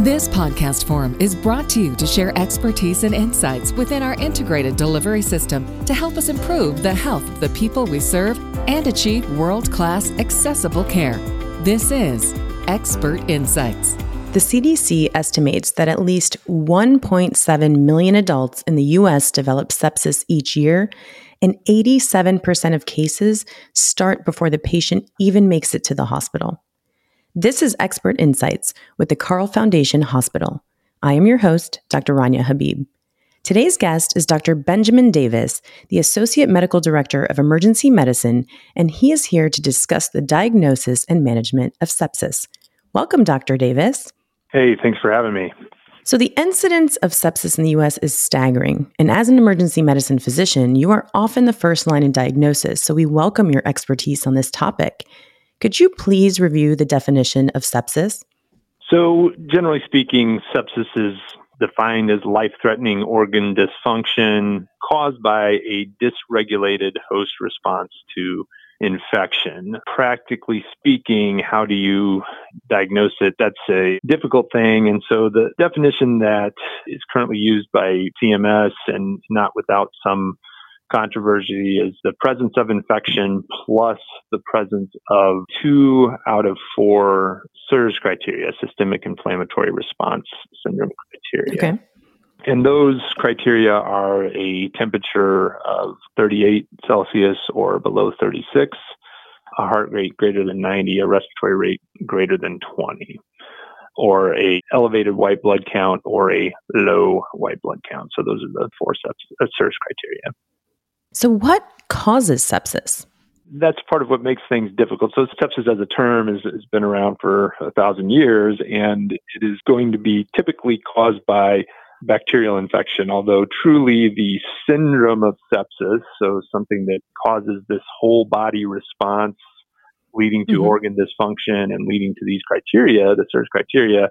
This podcast forum is brought to you to share expertise and insights within our integrated delivery system to help us improve the health of the people we serve and achieve world class accessible care. This is Expert Insights. The CDC estimates that at least 1.7 million adults in the US develop sepsis each year, and 87% of cases start before the patient even makes it to the hospital. This is Expert Insights with the Carle Foundation Hospital. I am your host, Dr. Rania Habib. Today's guest is Dr. Benjamin Davis, the Associate Medical Director of Emergency Medicine, and he is here to discuss the diagnosis and management of sepsis. Welcome, Dr. Davis. Hey, thanks for having me. So, the incidence of sepsis in the US is staggering. And as an emergency medicine physician, you are often the first line in diagnosis. So, we welcome your expertise on this topic. Could you please review the definition of sepsis? So, generally speaking, sepsis is defined as life threatening organ dysfunction caused by a dysregulated host response to infection. Practically speaking, how do you diagnose it? That's a difficult thing. And so the definition that is currently used by CMS and not without some controversy is the presence of infection plus the presence of two out of four SIRS criteria, systemic inflammatory response syndrome criteria. Okay. And those criteria are a temperature of 38 Celsius or below 36, a heart rate greater than 90, a respiratory rate greater than 20, or a elevated white blood count or a low white blood count. So those are the four SIRS criteria. So, what causes sepsis? That's part of what makes things difficult. So, sepsis as a term has, has been around for a thousand years, and it is going to be typically caused by bacterial infection, although truly the syndrome of sepsis, so something that causes this whole body response leading to mm-hmm. organ dysfunction and leading to these criteria, the SIRS criteria,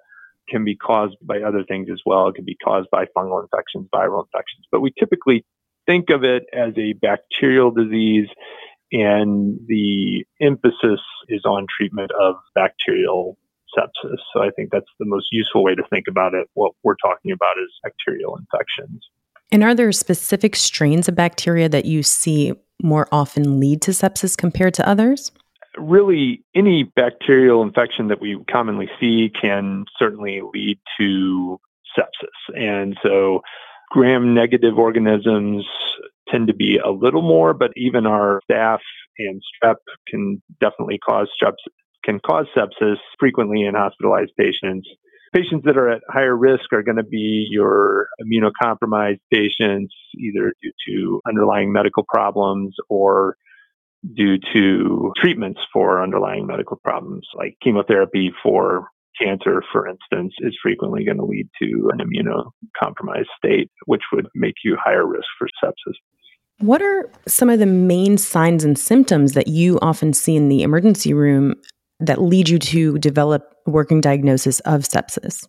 can be caused by other things as well. It can be caused by fungal infections, viral infections. But we typically think of it as a bacterial disease, and the emphasis is on treatment of bacterial sepsis. So I think that's the most useful way to think about it. What we're talking about is bacterial infections. And are there specific strains of bacteria that you see more often lead to sepsis compared to others? Really, any bacterial infection that we commonly see can certainly lead to sepsis. And so gram negative organisms tend to be a little more, but even our staph and strep can definitely cause strep can cause sepsis frequently in hospitalized patients. Patients that are at higher risk are going to be your immunocompromised patients, either due to underlying medical problems or due to treatments for underlying medical problems, like chemotherapy for cancer, for instance, is frequently going to lead to an immunocompromised state, which would make you higher risk for sepsis. What are some of the main signs and symptoms that you often see in the emergency room that lead you to develop a working diagnosis of sepsis?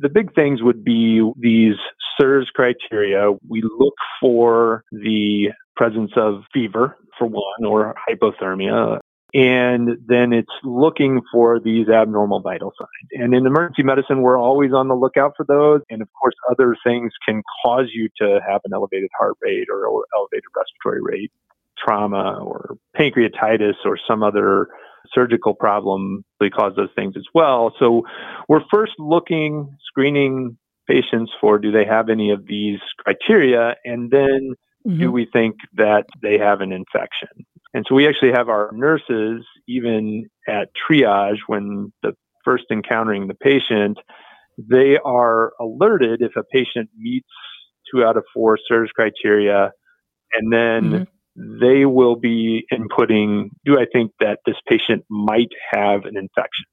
The big things would be these SIRS criteria. We look for the presence of fever, for one, or hypothermia, and then it's looking for these abnormal vital signs. And in emergency medicine, we're always on the lookout for those. And of course, other things can cause you to have an elevated heart rate or elevated respiratory rate, trauma or pancreatitis or some other surgical problem they cause those things as well. So we're first looking, screening patients for do they have any of these criteria, and then mm-hmm. do we think that they have an infection? And so we actually have our nurses, even at triage, when the first encountering the patient, they are alerted if a patient meets two out of four SIRS criteria, and then mm-hmm. they will be inputting, do I think that this patient might have an infection?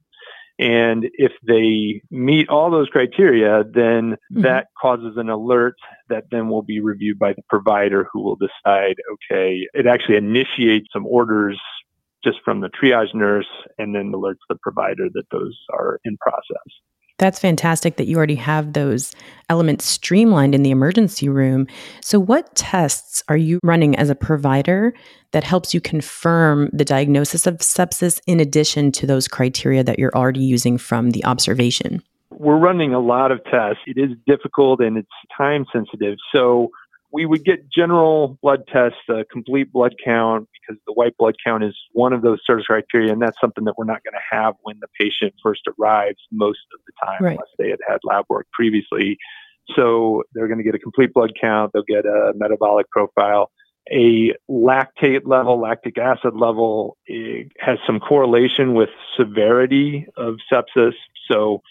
And if they meet all those criteria, then mm-hmm. that causes an alert that then will be reviewed by the provider who will decide, okay, it actually initiates some orders just from the triage nurse and then alerts the provider that those are in process. That's fantastic that you already have those elements streamlined in the emergency room. So, what tests are you running as a provider that helps you confirm the diagnosis of sepsis in addition to those criteria that you're already using from the observation? We're running a lot of tests. It is difficult and it's time sensitive. So, we would get general blood tests, a complete blood count, because the white blood count is one of those SIRS criteria, and that's something that we're not going to have when the patient first arrives most of the time, right. unless they had had lab work previously. So they're going to get a complete blood count, they'll get a metabolic profile. A lactate level, lactic acid level has some correlation with severity of sepsis. So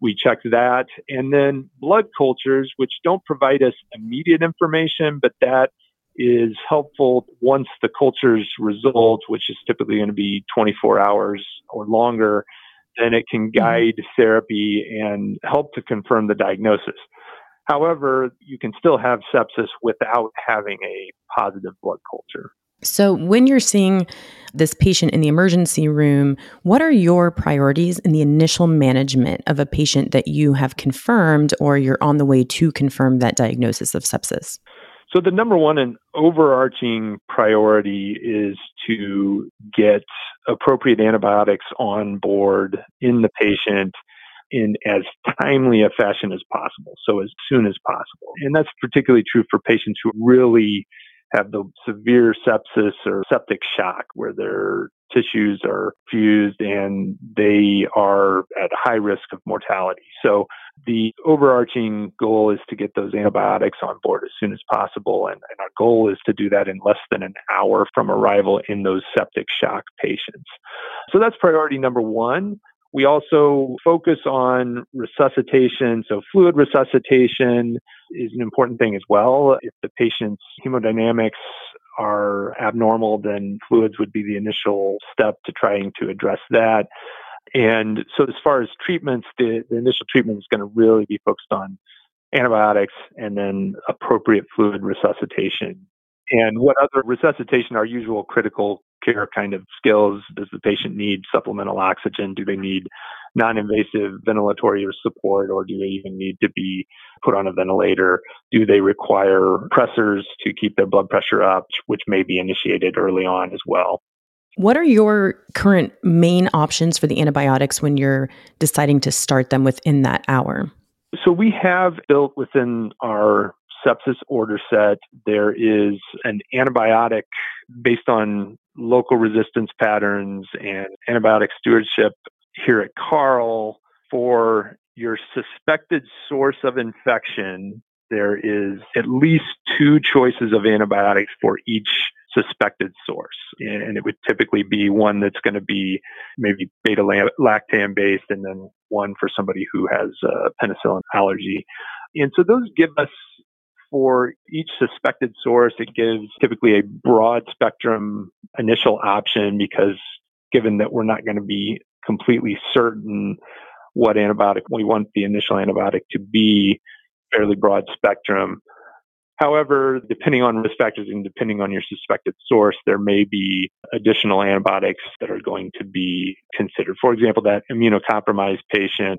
we check that. And then blood cultures, which don't provide us immediate information, but that is helpful once the cultures result, which is typically going to be 24 hours or longer, then it can mm-hmm. guide mm-hmm. therapy and help to confirm the diagnosis. However, you can still have sepsis without having a positive blood culture. So, when you're seeing this patient in the emergency room, what are your priorities in the initial management of a patient that you have confirmed or you're on the way to confirm that diagnosis of sepsis? So, the number one and overarching priority is to get appropriate antibiotics on board in the patient in as timely a fashion as possible, so as soon as possible. And that's particularly true for patients who really have the severe sepsis or septic shock where their tissues are fused and they are at high risk of mortality. So the overarching goal is to get those antibiotics on board as soon as possible. And, and, our goal is to do that in less than an hour from arrival in those septic shock patients. So that's priority number one. We also focus on resuscitation. So fluid resuscitation is an important thing as well. If the patient's hemodynamics are abnormal, then fluids would be the initial step to trying to address that. And so as far as treatments, the, the initial treatment is going to really be focused on antibiotics and then appropriate fluid resuscitation. And what other resuscitation are usual critical care kind of skills? Does the patient need supplemental oxygen? Do they need non invasive ventilatory support, or do they even need to be put on a ventilator? Do they require pressors to keep their blood pressure up, which may be initiated early on as well? What are your current main options for the antibiotics when you're deciding to start them within that hour? So, we have built within our sepsis order set, there is an antibiotic based on local resistance patterns and antibiotic stewardship here at Carle for your suspected source of infection. There is at least two choices of antibiotics for each suspected source. And it would typically be one that's going to be maybe beta lactam based and then one for somebody who has a penicillin allergy. And so those give us for each suspected source, it gives typically a broad spectrum initial option because given that we're not going to be completely certain what antibiotic we want the initial antibiotic to be fairly broad spectrum. However, depending on risk factors and depending on your suspected source, there may be additional antibiotics that are going to be considered. For example, that immunocompromised patient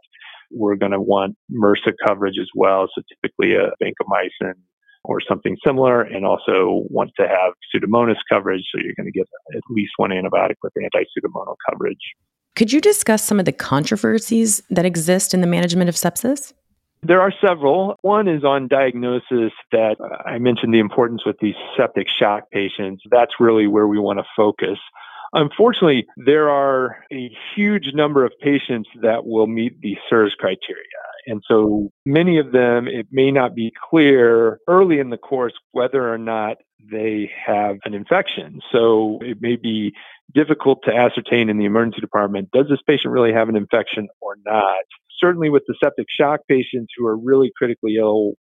we're going to want MRSA coverage as well. So typically a vancomycin or something similar, and also want to have Pseudomonas coverage. So you're going to get at least one antibiotic with anti-Pseudomonal coverage. Could you discuss some of the controversies that exist in the management of sepsis? There are several. One is on diagnosis that uh, I mentioned the importance with these septic shock patients. That's really where we want to focus. Unfortunately, there are a huge number of patients that will meet the SIRS criteria. And so many of them, it may not be clear early in the course whether or not they have an infection. So it may be difficult to ascertain in the emergency department does this patient really have an infection or not? Certainly, with the septic shock patients who are really critically ill,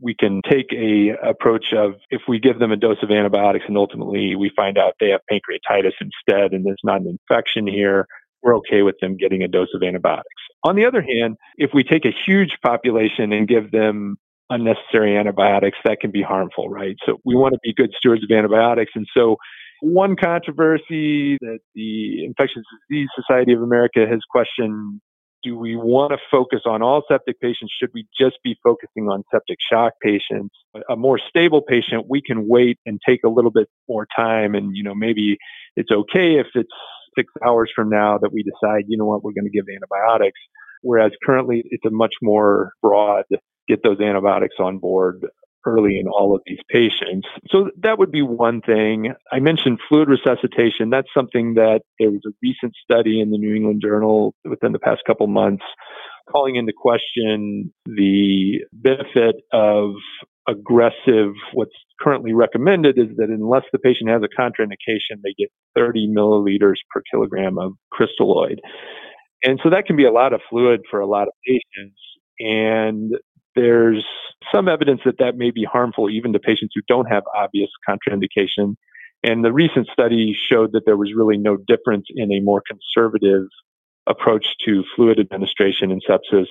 we can take a approach of if we give them a dose of antibiotics and ultimately we find out they have pancreatitis instead and there's not an infection here, we're okay with them getting a dose of antibiotics. On the other hand, if we take a huge population and give them unnecessary antibiotics, that can be harmful, right? So we want to be good stewards of antibiotics. And so one controversy that the Infectious Disease Society of America has questioned do we want to focus on all septic patients? Should we just be focusing on septic shock patients? A more stable patient, we can wait and take a little bit more time. And, you know, maybe it's okay if it's six hours from now that we decide, you know what, we're going to give antibiotics. Whereas currently it's a much more broad, get those antibiotics on board early in all of these patients. So that would be one thing. I mentioned fluid resuscitation. That's something that there was a recent study in the New England Journal within the past couple months calling into question the benefit of aggressive what's currently recommended is that unless the patient has a contraindication they get 30 milliliters per kilogram of crystalloid and so that can be a lot of fluid for a lot of patients and there's some evidence that that may be harmful even to patients who don't have obvious contraindication. And the recent study showed that there was really no difference in a more conservative approach to fluid administration in sepsis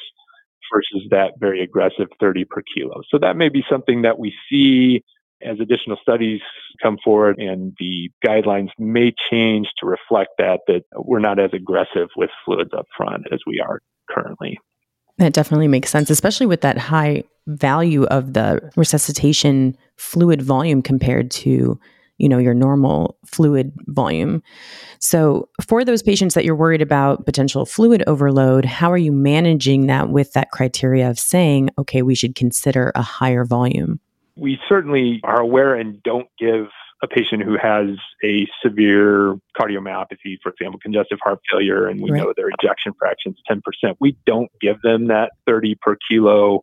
versus that very aggressive 30 per kilo. So that may be something that we see as additional studies come forward and the guidelines may change to reflect that that we're not as aggressive with fluids up front as we are currently. That definitely makes sense, especially with that high value of the resuscitation fluid volume compared to you know your normal fluid volume. So for those patients that you're worried about potential fluid overload how are you managing that with that criteria of saying okay we should consider a higher volume we certainly are aware and don't give a patient who has a severe cardiomyopathy, for example, congestive heart failure, and we right. know their ejection fraction is 10%, we don't give them that 30 per kilo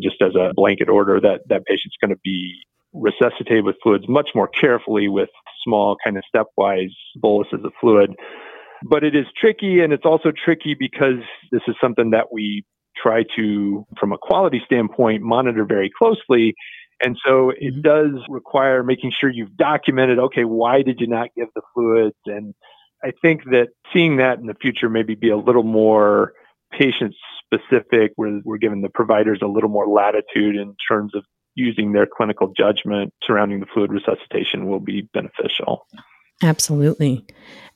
just as a blanket order that that patient's going to be resuscitated with fluids much more carefully with small kind of stepwise boluses of fluid. But it is tricky, and it's also tricky because this is something that we try to, from a quality standpoint, monitor very closely. And so it mm-hmm. does require making sure you've documented, okay, why did you not give the fluids? And I think that seeing that in the future maybe be a little more patient specific, where we're giving the providers a little more latitude in terms of using their clinical judgment surrounding the fluid resuscitation will be beneficial. Absolutely.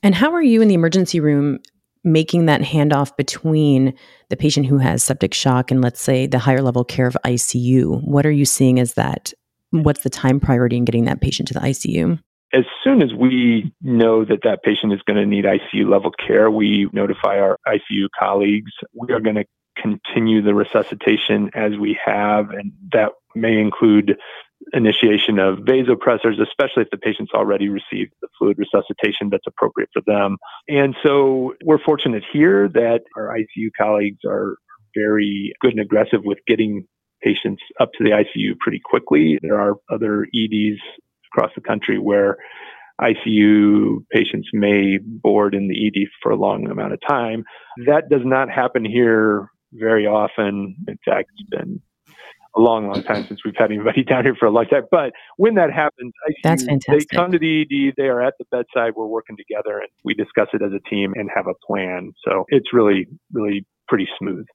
And how are you in the emergency room making that handoff between the patient who has septic shock and let's say the higher level care of ICU? What are you seeing as that? What's the time priority in getting that patient to the ICU? As soon as we know that that patient is going to need ICU level care, we notify our ICU colleagues. We are going to continue the resuscitation as we have, and that may include initiation of vasopressors, especially if the patient's already received the fluid resuscitation that's appropriate for them. And so we're fortunate here that our ICU colleagues are very good and aggressive with getting patients up to the ICU pretty quickly. There are other EDs across the country where ICU patients may board in the ED for a long amount of time. That does not happen here very often. In fact, it's been a long, long time since we've had anybody down here for a long time. But when that happens, I That's fantastic. they come to the ED, they are at the bedside, we're working together, and we discuss it as a team and have a plan. So it's really, really pretty smooth.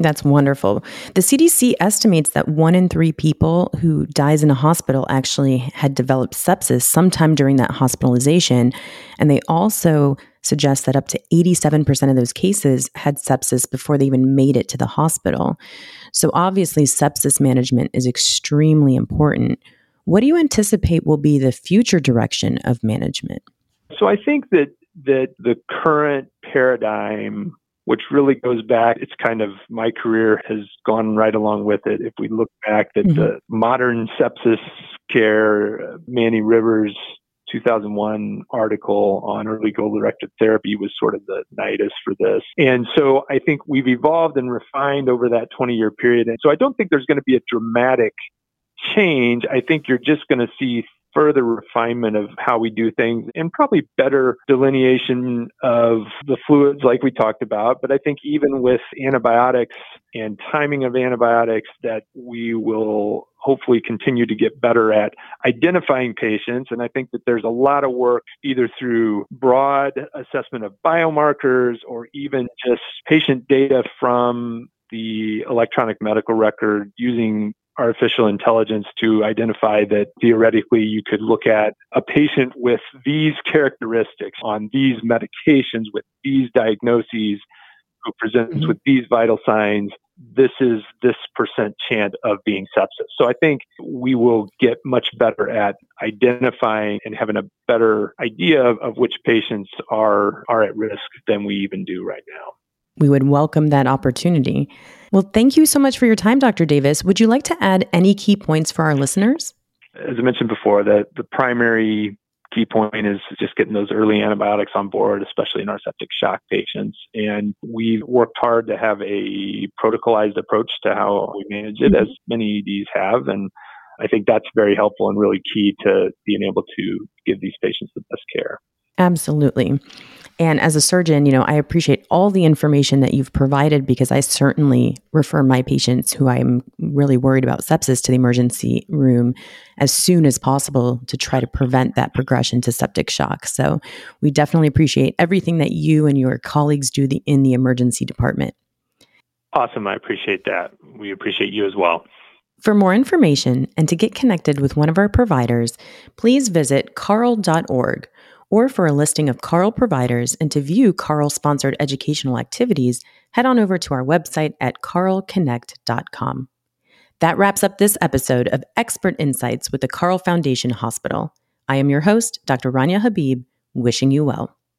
That's wonderful. The CDC estimates that one in three people who dies in a hospital actually had developed sepsis sometime during that hospitalization. And they also suggest that up to 87% of those cases had sepsis before they even made it to the hospital. So obviously, sepsis management is extremely important. What do you anticipate will be the future direction of management? So I think that that the current paradigm which really goes back. It's kind of my career has gone right along with it. If we look back at mm-hmm. the modern sepsis care, Manny Rivers 2001 article on early goal directed therapy was sort of the nidus for this. And so I think we've evolved and refined over that 20 year period. And so I don't think there's going to be a dramatic change. I think you're just going to see further refinement of how we do things and probably better delineation of the fluids like we talked about. But I think even with antibiotics and timing of antibiotics that we will hopefully continue to get better at identifying patients. And I think that there's a lot of work either through broad assessment of biomarkers or even just patient data from the electronic medical record using artificial intelligence to identify that theoretically you could look at a patient with these characteristics on these medications with these diagnoses who presents mm-hmm. with these vital signs this is this percent chance of being sepsis. So I think we will get much better at identifying and having a better idea of, of which patients are are at risk than we even do right now. We would welcome that opportunity. Well, thank you so much for your time, Dr. Davis. Would you like to add any key points for our listeners? As I mentioned before, the, the primary key point is just getting those early antibiotics on board, especially in our septic shock patients. And we've worked hard to have a protocolized approach to how we manage it, as many EDs have. And I think that's very helpful and really key to being able to give these patients the best care. Absolutely. And as a surgeon, you know, I appreciate all the information that you've provided because I certainly refer my patients who I'm really worried about sepsis to the emergency room as soon as possible to try to prevent that progression to septic shock. So we definitely appreciate everything that you and your colleagues do the, in the emergency department. Awesome. I appreciate that. We appreciate you as well. For more information and to get connected with one of our providers, please visit carle.org or for a listing of Carle providers and to view Carle sponsored educational activities, head on over to our website at carleconnect.com. That wraps up this episode of Expert Insights with the Carle Foundation Hospital. I am your host, Dr. Rania Habib, wishing you well.